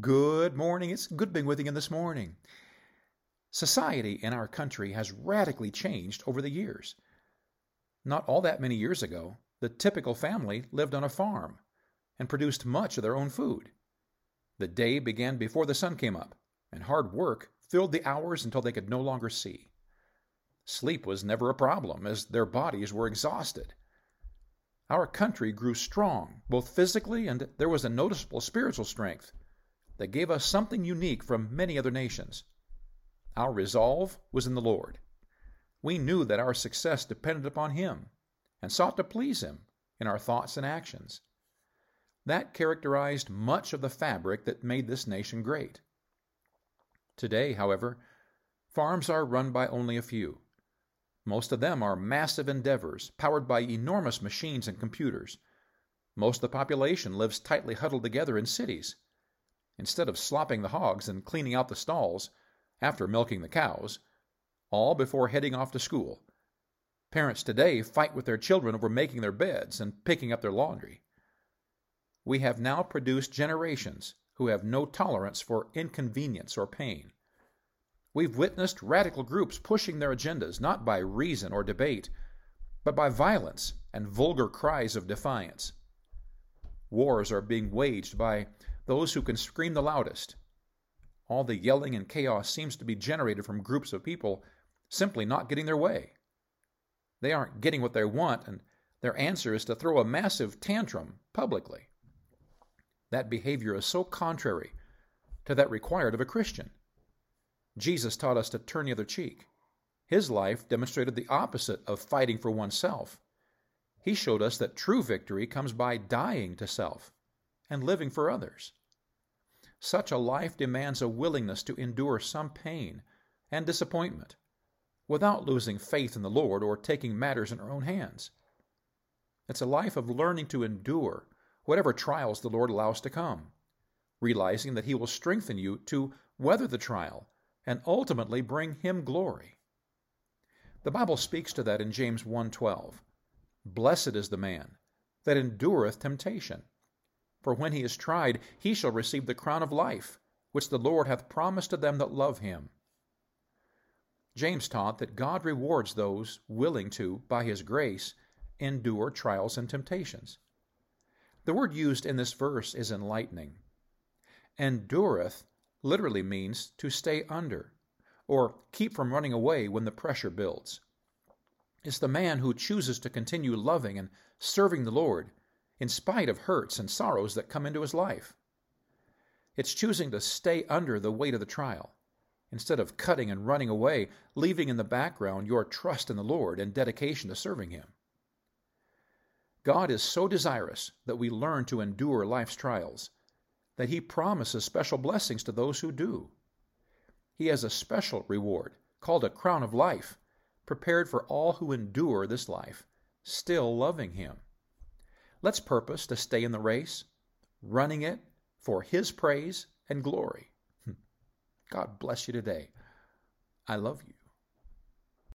Good morning. It's good being with you this morning. Society in our country has radically changed over the years. Not all that many years ago, the typical family lived on a farm and produced much of their own food. The day began before the sun came up, and hard work filled the hours until they could no longer see. Sleep was never a problem, as their bodies were exhausted. Our country grew strong, both physically and there was a noticeable spiritual strength that gave us something unique from many other nations. Our resolve was in the Lord. We knew that our success depended upon Him and sought to please Him in our thoughts and actions. That characterized much of the fabric that made this nation great. Today, however, farms are run by only a few. Most of them are massive endeavors, powered by enormous machines and computers. Most of the population lives tightly huddled together in cities. Instead of slopping the hogs and cleaning out the stalls, after milking the cows, all before heading off to school, parents today fight with their children over making their beds and picking up their laundry. We have now produced generations who have no tolerance for inconvenience or pain. We've witnessed radical groups pushing their agendas not by reason or debate, but by violence and vulgar cries of defiance. Wars are being waged by those who can scream the loudest. All the yelling and chaos seems to be generated from groups of people simply not getting their way. They aren't getting what they want, and their answer is to throw a massive tantrum publicly. That behavior is so contrary to that required of a Christian. Jesus taught us to turn the other cheek. His life demonstrated the opposite of fighting for oneself. He showed us that true victory comes by dying to self and living for others. Such a life demands a willingness to endure some pain and disappointment without losing faith in the Lord or taking matters in our own hands. It's a life of learning to endure whatever trials the Lord allows to come, realizing that He will strengthen you to weather the trial and ultimately bring him glory. The Bible speaks to that in James 1:12. Blessed is the man that endureth temptation, for when he is tried, he shall receive the crown of life, which the Lord hath promised to them that love him. James taught that God rewards those willing to, by his grace, endure trials and temptations. The word used in this verse is enlightening. Endureth literally means to stay under or keep from running away when the pressure builds. It's the man who chooses to continue loving and serving the Lord in spite of hurts and sorrows that come into his life. It's choosing to stay under the weight of the trial instead of cutting and running away, leaving in the background your trust in the Lord and dedication to serving Him. God is so desirous that we learn to endure life's trials that he promises special blessings to those who do. He has a special reward, called a crown of life, prepared for all who endure this life, still loving him. Let's purpose to stay in the race, running it for his praise and glory. Hmm. God bless you today. I love you.